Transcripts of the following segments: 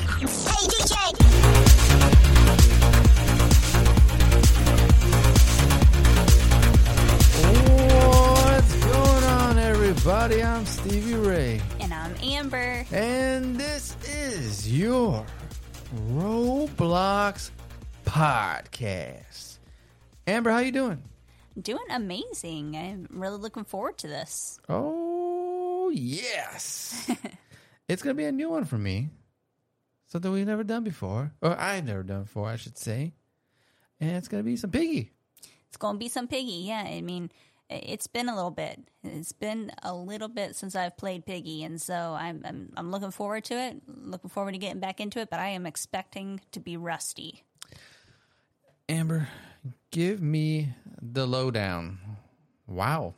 Hey, DJ. What's going on, everybody? I'm Stevie Ray, And I'm Amber. and this is your Roblox podcast. Amber, how you doing? Doing amazing. I'm really looking forward to this. Oh yes, it's gonna be a new one for me, something we've never done before, or I've never done before, I should say. And it's gonna be some piggy. It's going to be some Piggy. Yeah, I mean, it's been a little bit. It's been a little bit since I've played Piggy, and so I'm I'm, I'm looking forward to it. Looking forward to getting back into it, but I am expecting to be rusty. Amber, give me the lowdown. Wow.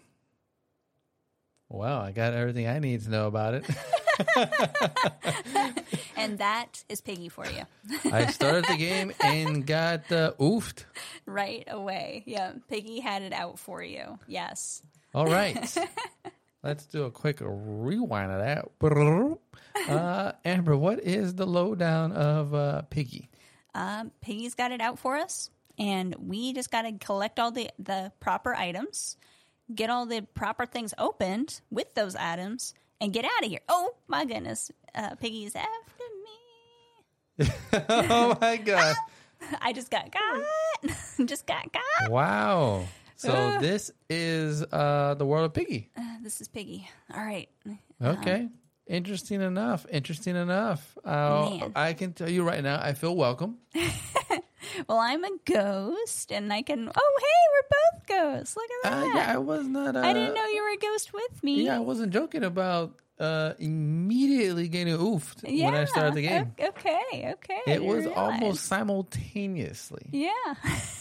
Wow, I got everything I need to know about it. And that is Piggy for you. I started the game and got uh, oofed. right away. Yeah, Piggy had it out for you. Yes. All right. Let's do a quick rewind of that. Uh, Amber, what is the lowdown of uh, Piggy? um, Piggy's got it out for us, and we just got to collect all the the proper items, get all the proper things opened with those items, and get out of here. Oh my goodness, uh, Piggy's after me. oh my God. I just got got, just got got. Wow. So this is uh, the world of Piggy. Uh, this is Piggy. All right. Okay. Interesting enough. Interesting enough. Uh, I can tell you right now, I feel welcome. Well, I'm a ghost, and I can. Oh, hey, we're both ghosts. Look at Uh, that. yeah, I was not. Uh, I didn't know you were a ghost with me. Yeah, I wasn't joking about uh, immediately getting oofed when I started the game. Okay, okay. It was realize. almost simultaneously. Yeah.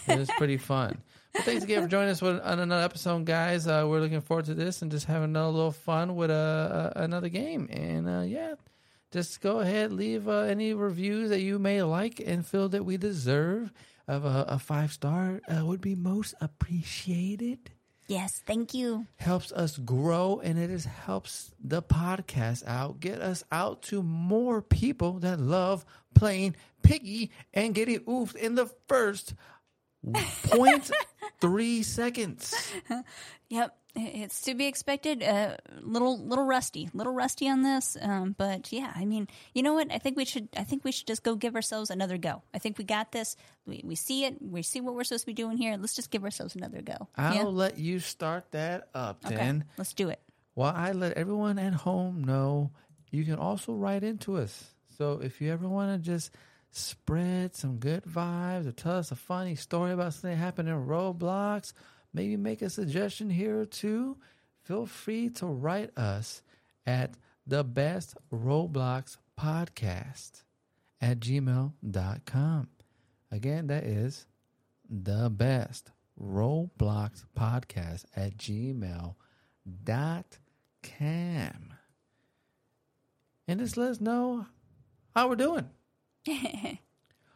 It was pretty fun. Well, thanks again for joining us on another episode, guys. Uh, we're looking forward to this and just having a little fun with uh, uh, another game. And uh, yeah, just go ahead, leave uh, any reviews that you may like and feel that we deserve of a, a five star uh, would be most appreciated. yes, thank you. Helps us grow and it is helps the podcast out, get us out to more people that love playing piggy and getting oofed in the first point three seconds. Yep, it's to be expected. Uh, little, little rusty, little rusty on this. Um, but yeah, I mean, you know what? I think we should. I think we should just go give ourselves another go. I think we got this. We, we see it. We see what we're supposed to be doing here. Let's just give ourselves another go. I'll yeah. let you start that up Okay. then. Let's do it. While I let everyone at home know you can also write into us. So if you ever want to just spread some good vibes or tell us a funny story about something that happened in Roblox, maybe make a suggestion here or two, feel free to write us at the best Roblox podcast at gmail.com. Again, that is the best Roblox podcast at gmail.com. And just let us know how we're doing.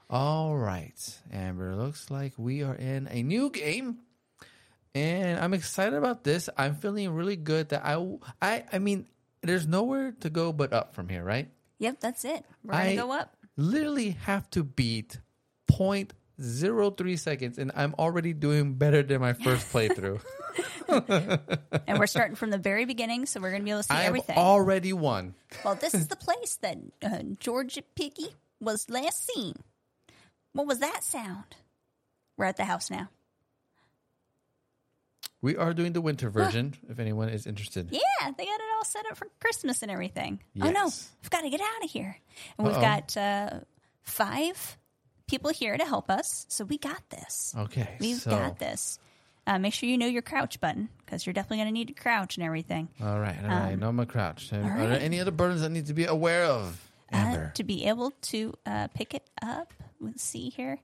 All right, Amber. Looks like we are in a new game, and I'm excited about this. I'm feeling really good that I, I, I mean, there's nowhere to go but up from here, right? Yep, that's it. We're gonna I- go up. Literally have to beat 0.03 seconds, and I'm already doing better than my first playthrough. and we're starting from the very beginning, so we're going to be able to see I have everything. already won. well, this is the place that uh, George Piggy was last seen. What was that sound? We're at the house now. We are doing the winter version, if anyone is interested. Yeah, they got it all set up for Christmas and everything. Oh no, Yes. we've got to get out of here. And we've Uh-oh. got uh, five people here to help us, so we got this. Okay, We've so got this. Uh, make sure you know your crouch button because you're definitely going to need to crouch and everything. all right, all right. no, my crouch. Are there right. any other burdens I need to be aware of, Uh, Amber? to be able to uh, pick it up, let's see here.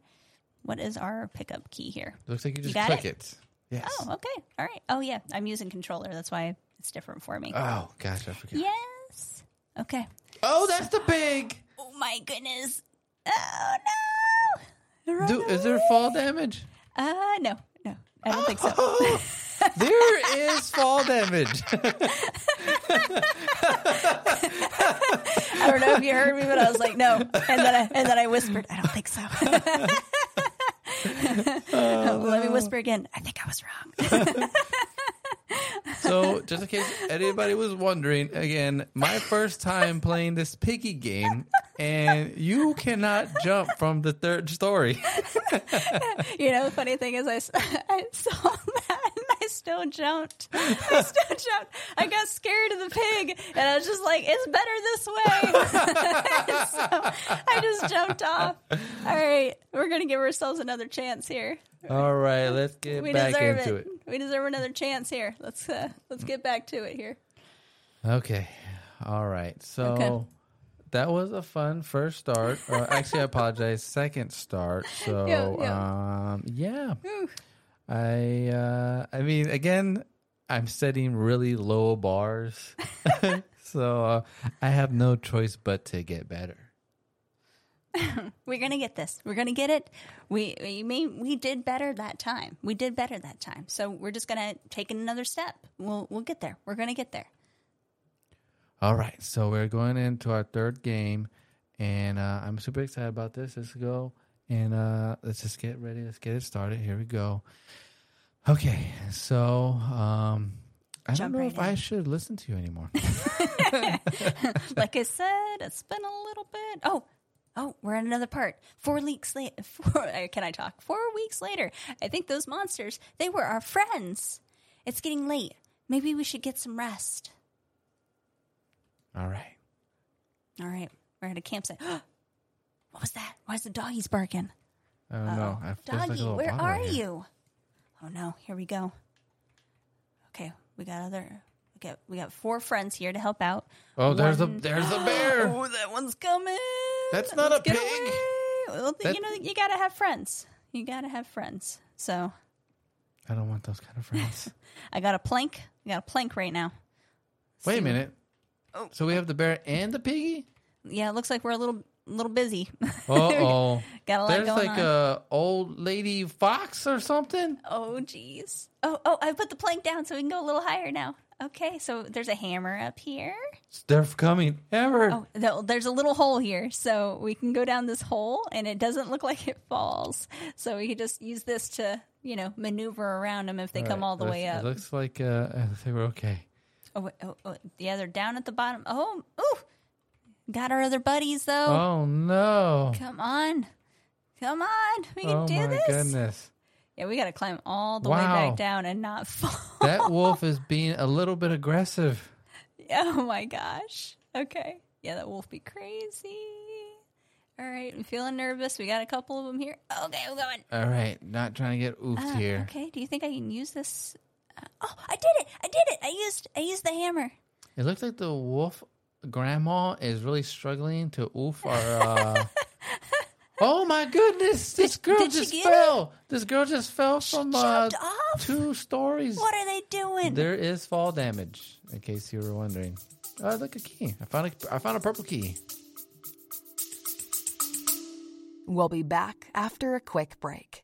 What is our pickup key here? Looks like you just got click it? it. Yes. Oh, okay. All right. Oh, yeah. I'm using controller. That's why it's different for me. Oh, gosh, I forget. yes. Okay. Oh, that's the pig. Oh, my goodness. Oh, no. Run Do, is there fall damage? Uh, no. No. I don't think so. there is fall damage. I don't know if you heard me, but I was like, no. And then I, and then I whispered, I don't think so. Uh, Let me oh. whisper again. I think I was wrong. So, just in case anybody was wondering, again, my first time playing this piggy game, and you cannot jump from the third story. You know, the funny thing is, I saw that and I still jumped. I still jumped. I got scared of the pig, and I was just like, "It's better this way." so I just jumped off. All right, we're gonna give ourselves another chance here. All right, let's get We back deserve into it. it. We deserve another chance here. Let's uh, let's get back to it here. Okay. All right. So Okay. That was a fun first start. Uh, actually, I apologize. Second start. So Yeah, um, yeah. I uh, I mean, again, I'm setting really low bars, so uh, I have no choice but to get better. We're gonna get this. We're gonna get it. We we mean we did better that time. We did better that time. So we're just gonna take another step. We'll we'll get there. We're gonna get there. All right, so we're going into our third game, and uh, I'm super excited about this. Let's go and uh, let's just get ready. Let's get it started. Here we go. Okay, so um, I Jump don't know right if I should listen to you anymore. like I said, it's been a little bit. Oh, oh, we're in another part. Four weeks later. Four, can I talk? Four weeks later. I think those monsters. They were our friends. It's getting late. Maybe we should get some rest. All right. All right, we're at a campsite. what was that? Why is the doggies barking? I don't know. I, there's like a Doggy, little where bottle are right here. you? Oh no, here we go. Okay, we got other. We got we got four friends here to help out. Oh, there's One- a there's a bear. Oh, that one's coming. That's not a get pig. away. Well, th- That- you know, you gotta have friends. You gotta have friends. So I don't want those kind of friends. I got a plank. I got a plank right now. Wait a minute. Oh. So we have the bear and the piggy. Yeah, it looks like we're a little little busy. Oh. got a lot There's going like on. a old lady fox or something. Oh, jeez. Oh, oh, I put the plank down so we can go a little higher now. Okay, so there's a hammer up here. They're coming. Ever. Oh, th- there's a little hole here, so we can go down this hole, and it doesn't look like it falls. So we can just use this to, you know, maneuver around them if they come all the Looks- way up. It looks like uh, I think we're okay. Oh, oh, oh, yeah, they're down at the bottom. Oh, ooh, got our other buddies though. Oh no! Come on, come on, we can Oh do this. Oh my goodness! Yeah, we got to climb all the way back down and not fall. That wolf is being a little bit aggressive. Oh my gosh. Okay. Yeah, that wolf be crazy. All right, I'm feeling nervous. We got a couple of them here. Okay, we're going. All right, not trying to get oofed Ah, here. Okay. Do you think I can use this? Uh, oh, I did it! I did it! I used I used the hammer. It looks like the wolf grandma is really struggling to oof our. Uh... oh my goodness! This girl did she just get fell. This girl just fell from uh, two stories. What are they doing? There is fall damage, in case you were wondering. Oh, look a key! I found a I found a purple key. We'll be back after a quick break.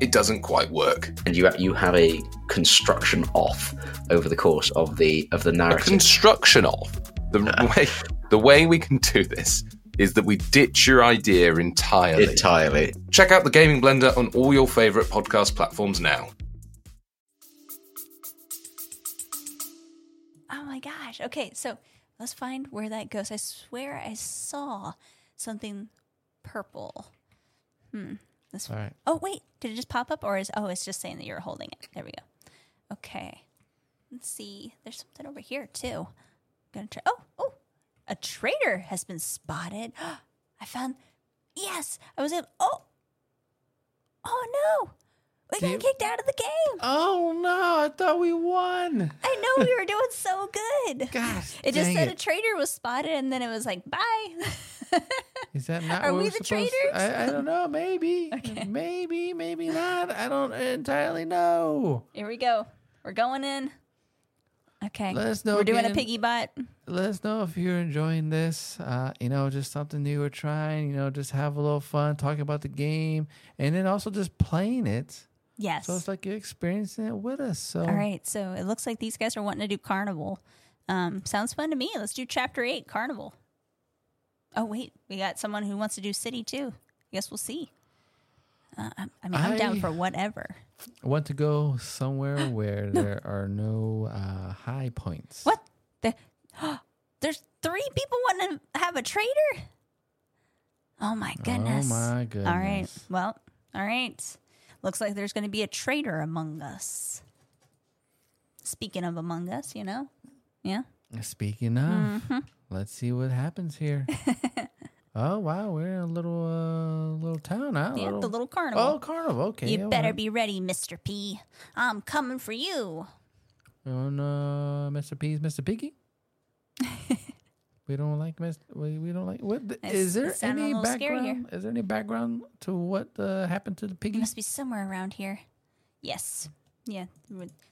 it doesn't quite work. And you you have a construction off over the course of the of the A narrative. construction of the way the way we can do this is that we ditch your idea entirely. entirely. Check out the Gaming Blender on all your favorite podcast platforms now. Oh my gosh. Okay, so let's find where that goes. I swear I saw something purple. Hmm. This All right. Oh wait, did it just pop up or is oh it's just saying that you're holding it. There we go. Okay. Let's see. There's something over here too. gonna try oh oh a traitor has been spotted. I found yes, I was able oh oh no. We got You- kicked out of the game. Oh no! I thought we won. I know we were doing so good. Gosh, It just said it. a traitor was spotted, and then it was like, bye. Is that not? Are what we we're the supposed traitors? I, I don't know. Maybe. Okay. Maybe. Maybe not. I don't entirely know. Here we go. We're going in. Okay. Let us know We're doing a piggy butt. Let us know if you're enjoying this. Uh, you know, just something new we're trying. You know, just have a little fun talking about the game, and then also just playing it. Yes. So it's like you're experiencing it with us. So All right. So it looks like these guys are wanting to do carnival. Um, sounds fun to me. Let's do chapter eight, carnival. Oh wait, we got someone who wants to do city too. I guess we'll see. Uh, I, I mean, I'm down for whatever. I want to go somewhere where there are no uh, high points. What? The, there's three people wanting to have a traitor. Oh my goodness. Oh my goodness! All right. Well, all right. Looks like there's going to be a traitor among us. Speaking of among us, you know? Yeah. Speaking of, Mm-hmm. let's see what happens here. oh wow, we're in a little uh, little town now. Yeah, the little carnival. Oh, carnival. Okay. you better right. be ready, Mr. P. I'm coming for you. on uh, Mr. P's Mr. Piggy. we don't like Mr. We, we don't like what the- is there it's sounding a any little background? Is there any background to what uh, happened to the piggy? It piggy? must be somewhere around here. Yes. Yeah.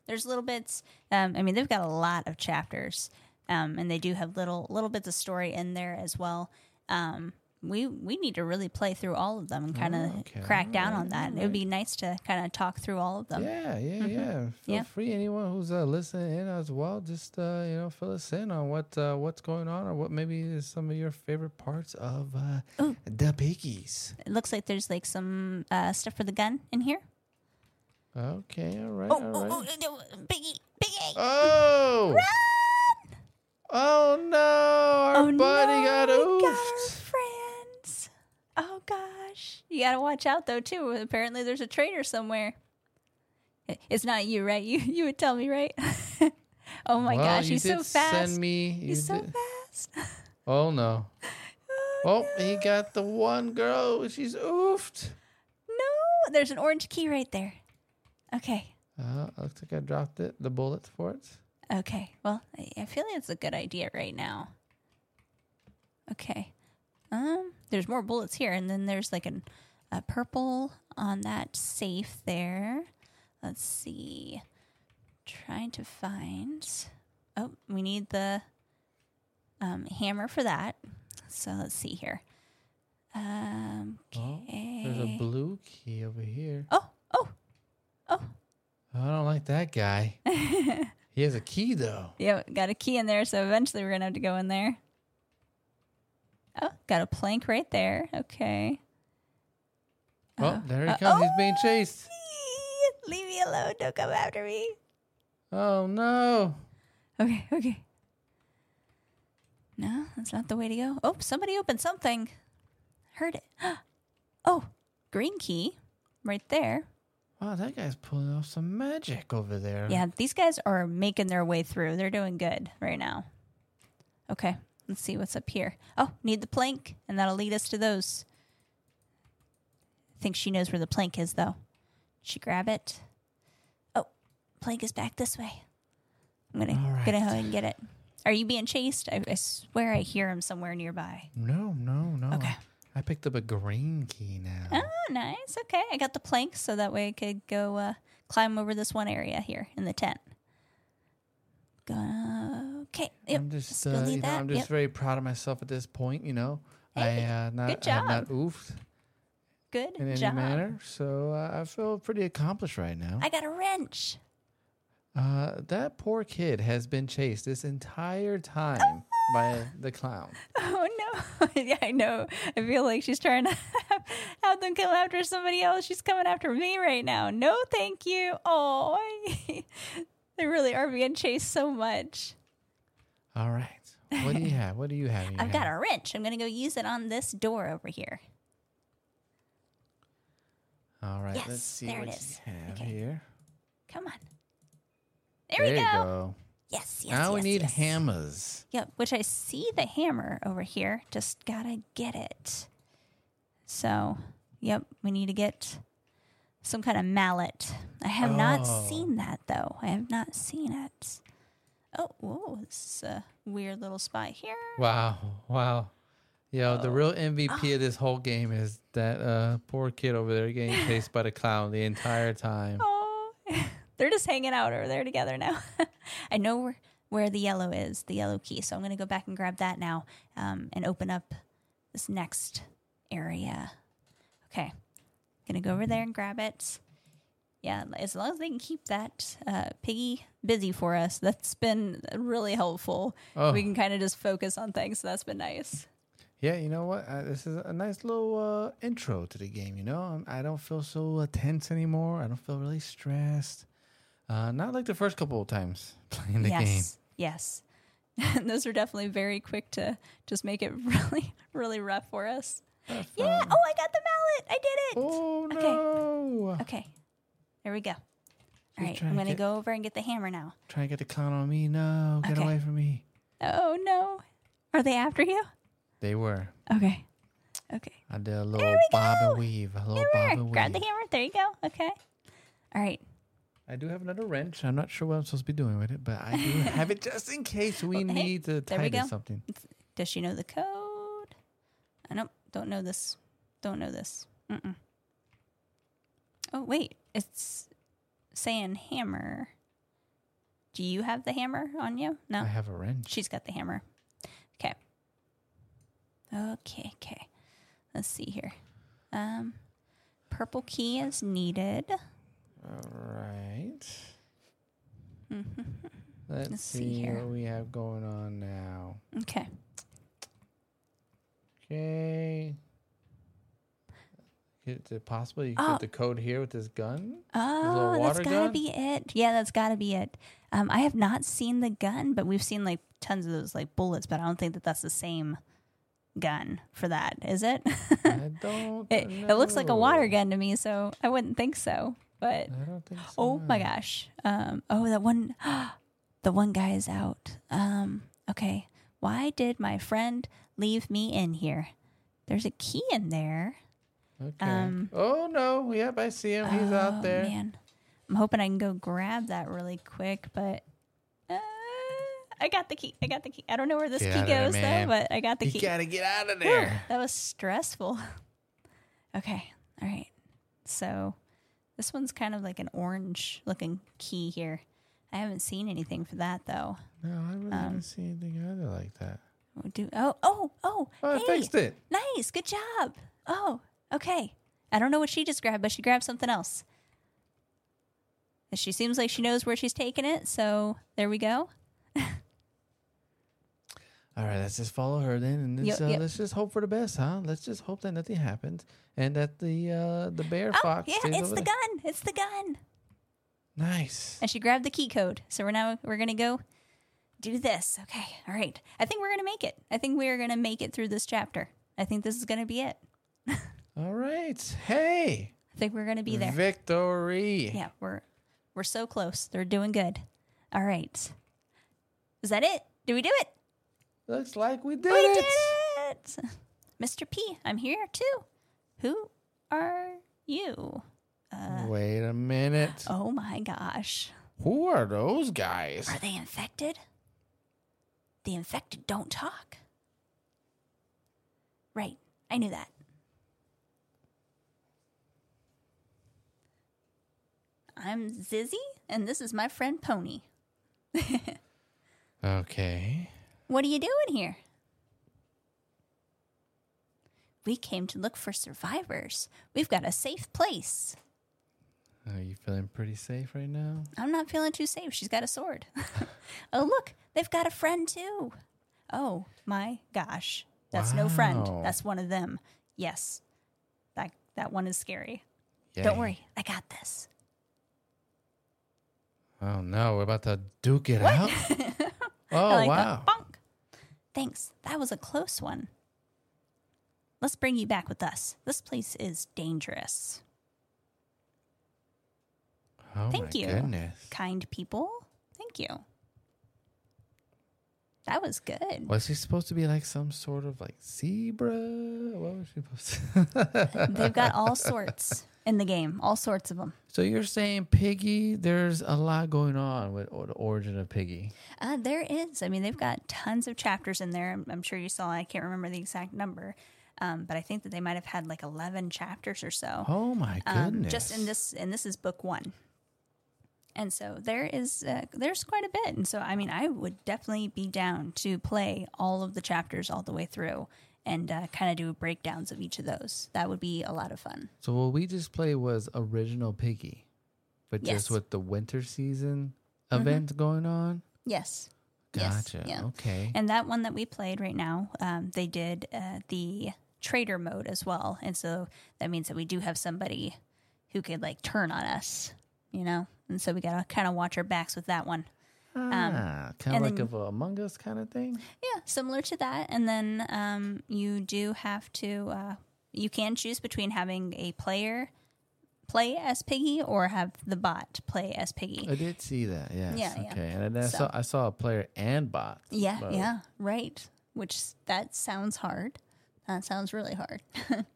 There's little bits. Um, I mean, they've got a lot of chapters, um, and they do have little little bits of story in there as well. Um, we we need to really play through all of them and kind of Okay, crack down alright, on that. It would be nice to kind of talk through all of them. Yeah, yeah, yeah. Feel Mm-hmm. Yeah. free. Anyone who's uh, listening in as well, just uh, you know, fill us in on what uh, what's going on or what maybe is some of your favorite parts of uh, the piggies. It looks like there's like some uh, stuff for the gun in here. Okay, all right, Oh, all right. oh, oh, no, Biggie, Biggie. Oh! Oh no! Our Oh, buddy no, got we got our oofed. friends. Oh gosh, you gotta watch out though too. Apparently, there's a traitor somewhere. It's not you, right? You you would tell me, right? oh my Well, gosh, he's so fast. Send me. He's so did- fast. Oh no! Oh, he got the one girl. She's oofed. no, there's an orange key right there. Okay, Uh, looks like I dropped it. The bullets for it. Okay. Well, I, feel like it's a good idea right now. Okay. Um, there's more bullets here, and then there's like an, a purple on that safe there. Let's see. Trying to find. Oh, we need the um, hammer for that. So let's see here. Um, Oh, okay. there's a blue key over here. oh, oh, oh. I don't like that guy. he has a key though. Yeah, got a key in there, so eventually we're gonna have to go in there. Oh, got a plank right there. Okay. Oh, there he uh, comes. He's being chased. Leave me alone. Don't come after me. Oh no! Okay, okay. No, that's not the way to go. Oh, somebody opened something. Heard it. Oh, green key right there. Wow, that guy's pulling off some magic over there. Yeah, these guys are making their way through. They're doing good right now. Okay, let's see what's up here. Oh, need the plank, and that'll lead us to those. I think she knows where the plank is, though. Did she grab it. Oh, plank is back this way. I'm gonna All gonna go ahead and get it. Are you being chased? I, I swear I hear him somewhere nearby. No, no, no. Okay. I picked up a green key now. Oh, nice. Okay, I got the plank, so that way I could go uh, climb over this one area here in the tent. Okay. Yep. I'm just, uh, you know, that. I'm just Yep. very proud of myself at this point. You know, Hey, I uh, not, good I have not job. oofed Good in any job. manner, so uh, I feel pretty accomplished right now. I got a wrench. Uh, that poor kid has been chased this entire time by the clown. Oh no! yeah, I know. I feel like she's trying to have them come after somebody else. She's coming after me right now. No, thank you. Oh, they really are being chased so much. All right, what do you have? What do you have? I've got hand? a wrench. I'm gonna go use it on this door over here. All right, let's Yes, see there it what is. you have Okay. here. Come on. There, we you go. go. Yes, yes. now we need yes. hammers. Yep, which I see the hammer over here. Just gotta get it. So, yep, we need to get some kind of mallet. I have not Oh. seen that though. I have not seen it. Oh, whoa, this is a weird little spot here. Wow, wow. Yo, the Oh. real MVP of this whole game is that uh, poor kid over there getting chased by the clown the entire time. Oh, they're just hanging out over there together now. I know where, where the yellow is, the yellow key. So I'm going to go back and grab that now um, and open up this next area. Okay. Going to go over there and grab it. Yeah, as long as they can keep that uh, piggy busy for us, that's been really helpful. Oh. We can kind of just focus on things. So that's been nice. Yeah, you know what? Uh, this is a nice little uh, intro to the game. You know, I don't feel so uh, tense anymore. I don't feel really stressed. Uh, not like the first couple of times playing the yes. game. Yes. And those are definitely very quick to just make it really, really rough for us. Yeah. Oh, I got the mallet. I did it. Oh Okay. no! Okay. There we go. All right. I'm going to go over and get the hammer now. Trying to get the clown on me. No, get Okay. away from me. Oh, no. Are they after you? They were. Okay. Okay. I did a little bob and weave. A little bob and Grab the hammer. There you go. Okay. All right. I do have another wrench. I'm not sure what I'm supposed to be doing with it, but I do have it just in case we Well, hey, need to there we tighten something. Does she know the code? I don't, don't know this. Don't know this. Mm-mm. Oh, wait. It's saying hammer. Do you have the hammer on you? No. I have a wrench. She's got the hammer. Okay. Okay, okay. Let's see here. Um purple key is needed. All right. Let's, Let's see see, here. what we have going on now. Okay. Okay. Is it possible you Oh. get the code here with this gun? Oh, that's gotta gun? be it. Yeah, that's gotta be it. Um, I have not seen the gun, but we've seen like tons of those like bullets, but I don't think that that's the same gun for that, is it? I don't. it, it looks like a water gun to me, so I wouldn't think so. But I don't think so. Oh my gosh. Um oh that one the one guy is out. Um okay. Why did my friend leave me in here? There's a key in there. Okay. um, oh no! Yep, I see him. He's Oh, out there. Man. I'm hoping I can go grab that really quick, but uh, I got the key. I got the key. I don't know where this Get key out of there, goes though, but I got the You key. gotta get out of Whew, there. that was stressful. Okay. All right. So this one's kind of like an orange looking key here. I haven't seen anything for that though. No, I really Um, haven't seen anything either like that. We'll Do oh oh oh Oh, I hey, fixed it. nice good job oh okay I don't know what she just grabbed but she grabbed something else she seems like she knows where she's taking it so there we go All right, let's just follow her then, and let's, Yep, uh, yep. let's just hope for the best, huh? Let's just hope that nothing happens, and that the uh, the bear oh fox yeah it's the there. gun it's the gun Nice. and she grabbed the key code so we're now we're gonna go do this okay all right I think we're gonna make it I think we're gonna make it through this chapter I think this is gonna be it All right. Hey, I think we're gonna be there victory. Yeah, we're we're so close. They're doing good. All right. Is that it? Did we do it? Looks like we did we it. did it. Mr. P, I'm here too. Who are you? Uh, Wait a minute. Oh my gosh. Who are those guys? Are they infected? The infected don't talk. Right. I knew that. I'm Zizzy, and this is my friend Pony. Okay. What are you doing here? We came to look for survivors. We've got a safe place. Are you feeling pretty safe right now? I'm not feeling too safe. She's got a sword. oh, look, they've got a friend too. Oh my gosh. That's no friend. That's one of them. Yes. That that one is scary. Yeah. Don't worry. I got this. Oh no, we're about to duke it out. Oh like wow. Thanks. That was a close one. Let's bring you back with us. This place is dangerous. Oh Thank my you. goodness. Kind people. Thank you. That was good. Was she supposed to be like some sort of like zebra? What was she supposed to? They've got all sorts. in the game, all sorts of them. So you're saying Piggy? There's a lot going on with the origin of Piggy. Uh, there is. I mean, they've got tons of chapters in there. I'm, I'm sure you saw. I can't remember the exact number, um, but I think that they might have had like 11 chapters or so. Oh my um, goodness! just in this and this is book one and so there is uh, there's quite a bit and so i mean i would definitely be down to play all of the chapters all the way through and uh, kind of do breakdowns of each of those that would be a lot of fun So what we just played was original Piggy, but Yes. just with the winter season event going on. yes Yes, Gotcha. yeah. Okay. and that one that we played right now um, they did uh, the traitor mode as well and so that means that we do have somebody who could like turn on us you know and so we gotta kind of watch our backs with that one ah, kind um, and of like then- of a Among Us kind of thing. Yeah, similar to that. And then um, you do have to, uh, you can choose between having a player play as Piggy or have the bot play as Piggy. I did see that. Yes. Yeah, yeah. Okay. And then I So- saw I saw a player and bot. yeah, yeah, right. Which that sounds hard. That sounds really hard.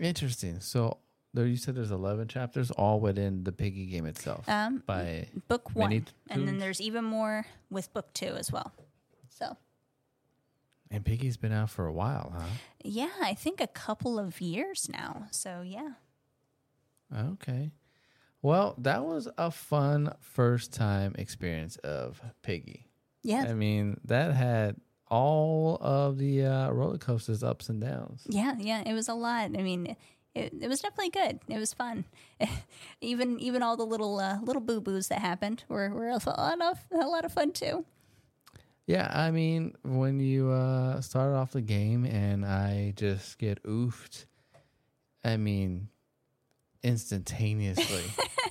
Interesting. So there, you said there's 11 chapters, all within the Piggy game itself. Um, by book one, and then there's even more with book two as well. So and Piggy's been out for a while, huh? yeah, I think a couple of years now. So yeah, Okay. Well, that was a fun first time experience of Piggy. yeah, I mean, that had all of the uh, roller coasters ups and downs. Yeah, yeah, it was a lot. I mean, it, it was definitely good. It was fun. even even all the little uh, little boo boos that happened were were a lot of a lot of fun too. Yeah, I mean, when you uh, started off the game and I just get oofed, I mean, instantaneously,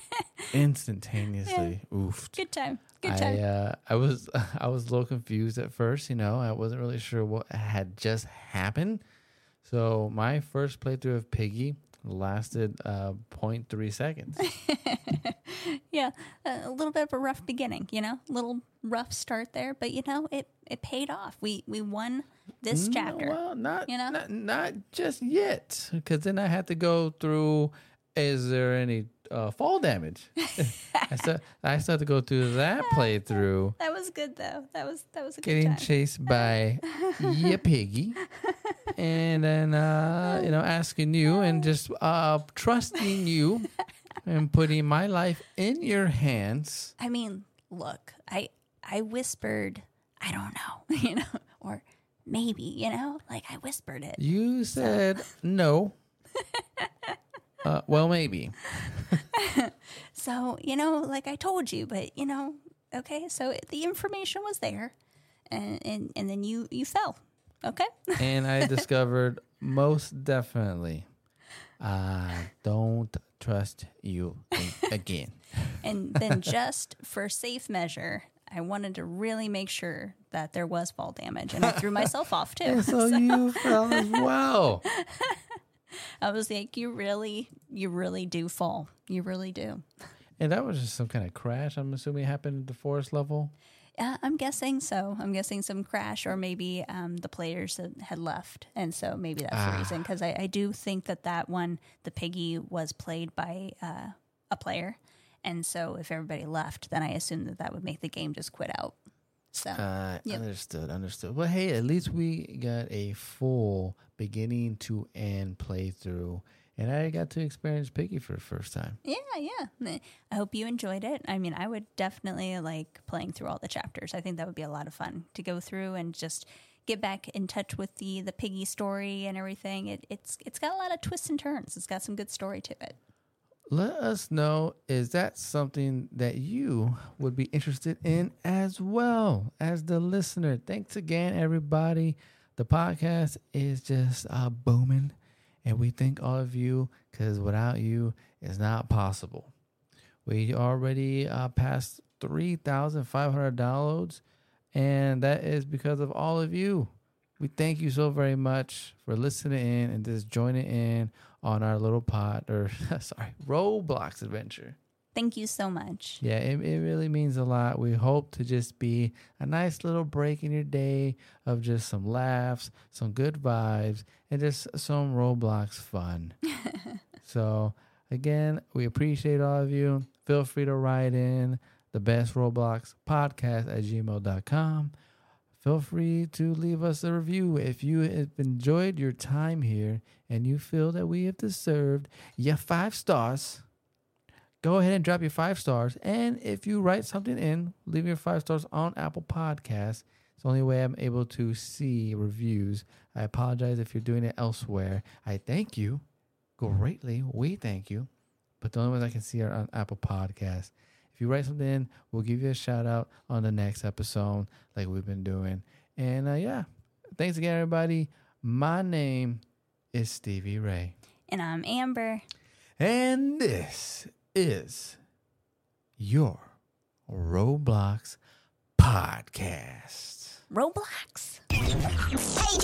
instantaneously oofed. Good time. Good time. I uh, I was I was a little confused at first. You know, I wasn't really sure what had just happened. So my first playthrough of Piggy lasted uh, 0.3 seconds. yeah, a little bit of a rough beginning. You know, little rough start there, but you know, it it paid off. We we won this No, chapter. well, not you know? not, not just yet, because then I had to go through. Is there any uh, fall damage? I still I still had to go through that playthrough, that was good though. That was that was a good getting chased by yeah piggy, and then uh, you know asking you and just uh, trusting you and putting my life in your hands. I mean, look, I I whispered, I don't know, you know, or maybe, you know, like I whispered it. You said no. Uh, well, maybe. So, you know, like I told you, but you know, okay, so the information was there and and, and then you you fell. Okay? and I discovered most definitely I don't trust you again. and then just for safe measure, I wanted to really make sure that there was fall damage and I threw myself off too. And so you fell as well. I was like, you really you really do fall. You really do. And that was just some kind of crash, I'm assuming happened at the forest level. Uh, I'm guessing so. I'm guessing some crash, or maybe um, the players had, left, and so maybe that's the reason. Because I, I do think that that one, the piggy, was played by uh, a player, and so if everybody left, then I assume that that would make the game just quit out. So Uh, Yep. Understood, understood. Well, hey, at least we got a full beginning to end playthrough. And I got to experience Piggy for the first time. yeah, yeah. I hope you enjoyed it. I mean, I would definitely like playing through all the chapters. I think that would be a lot of fun to go through and just get back in touch with the the piggy story and everything. It, it's it's got a lot of twists and turns. It's got some good story to it. Let us know is that something that you would be interested in as well as the listener? Thanks again everybody. The podcast is just uh, booming and we thank all of you because without you it's not possible. We already uh, passed 3500 downloads and that is because of all of you we thank you so very much for listening in and just joining in on our little pot or sorry Roblox adventure. Thank you so much. Yeah, it, it really means a lot. We hope to just be a nice little break in your day of just some laughs, some good vibes, and just some Roblox fun. so, Again, we appreciate all of you. Feel free to write in the best Roblox podcast at gmail.com. Feel free to leave us a review if you have enjoyed your time here and you feel that we have deserved your five stars. Go ahead and drop your five stars. And if you write something in, leave your five stars on Apple Podcasts. It's the only way I'm able to see reviews. I apologize if you're doing it elsewhere. I thank you greatly. We thank you. But the only ones I can see are on Apple Podcasts. If you write something in, we'll give you a shout out on the next episode, like we've been doing. And uh, yeah, thanks again, everybody. My name is Stevie Ray. And I'm Amber. And this is your Roblox podcast. Roblox. Hey,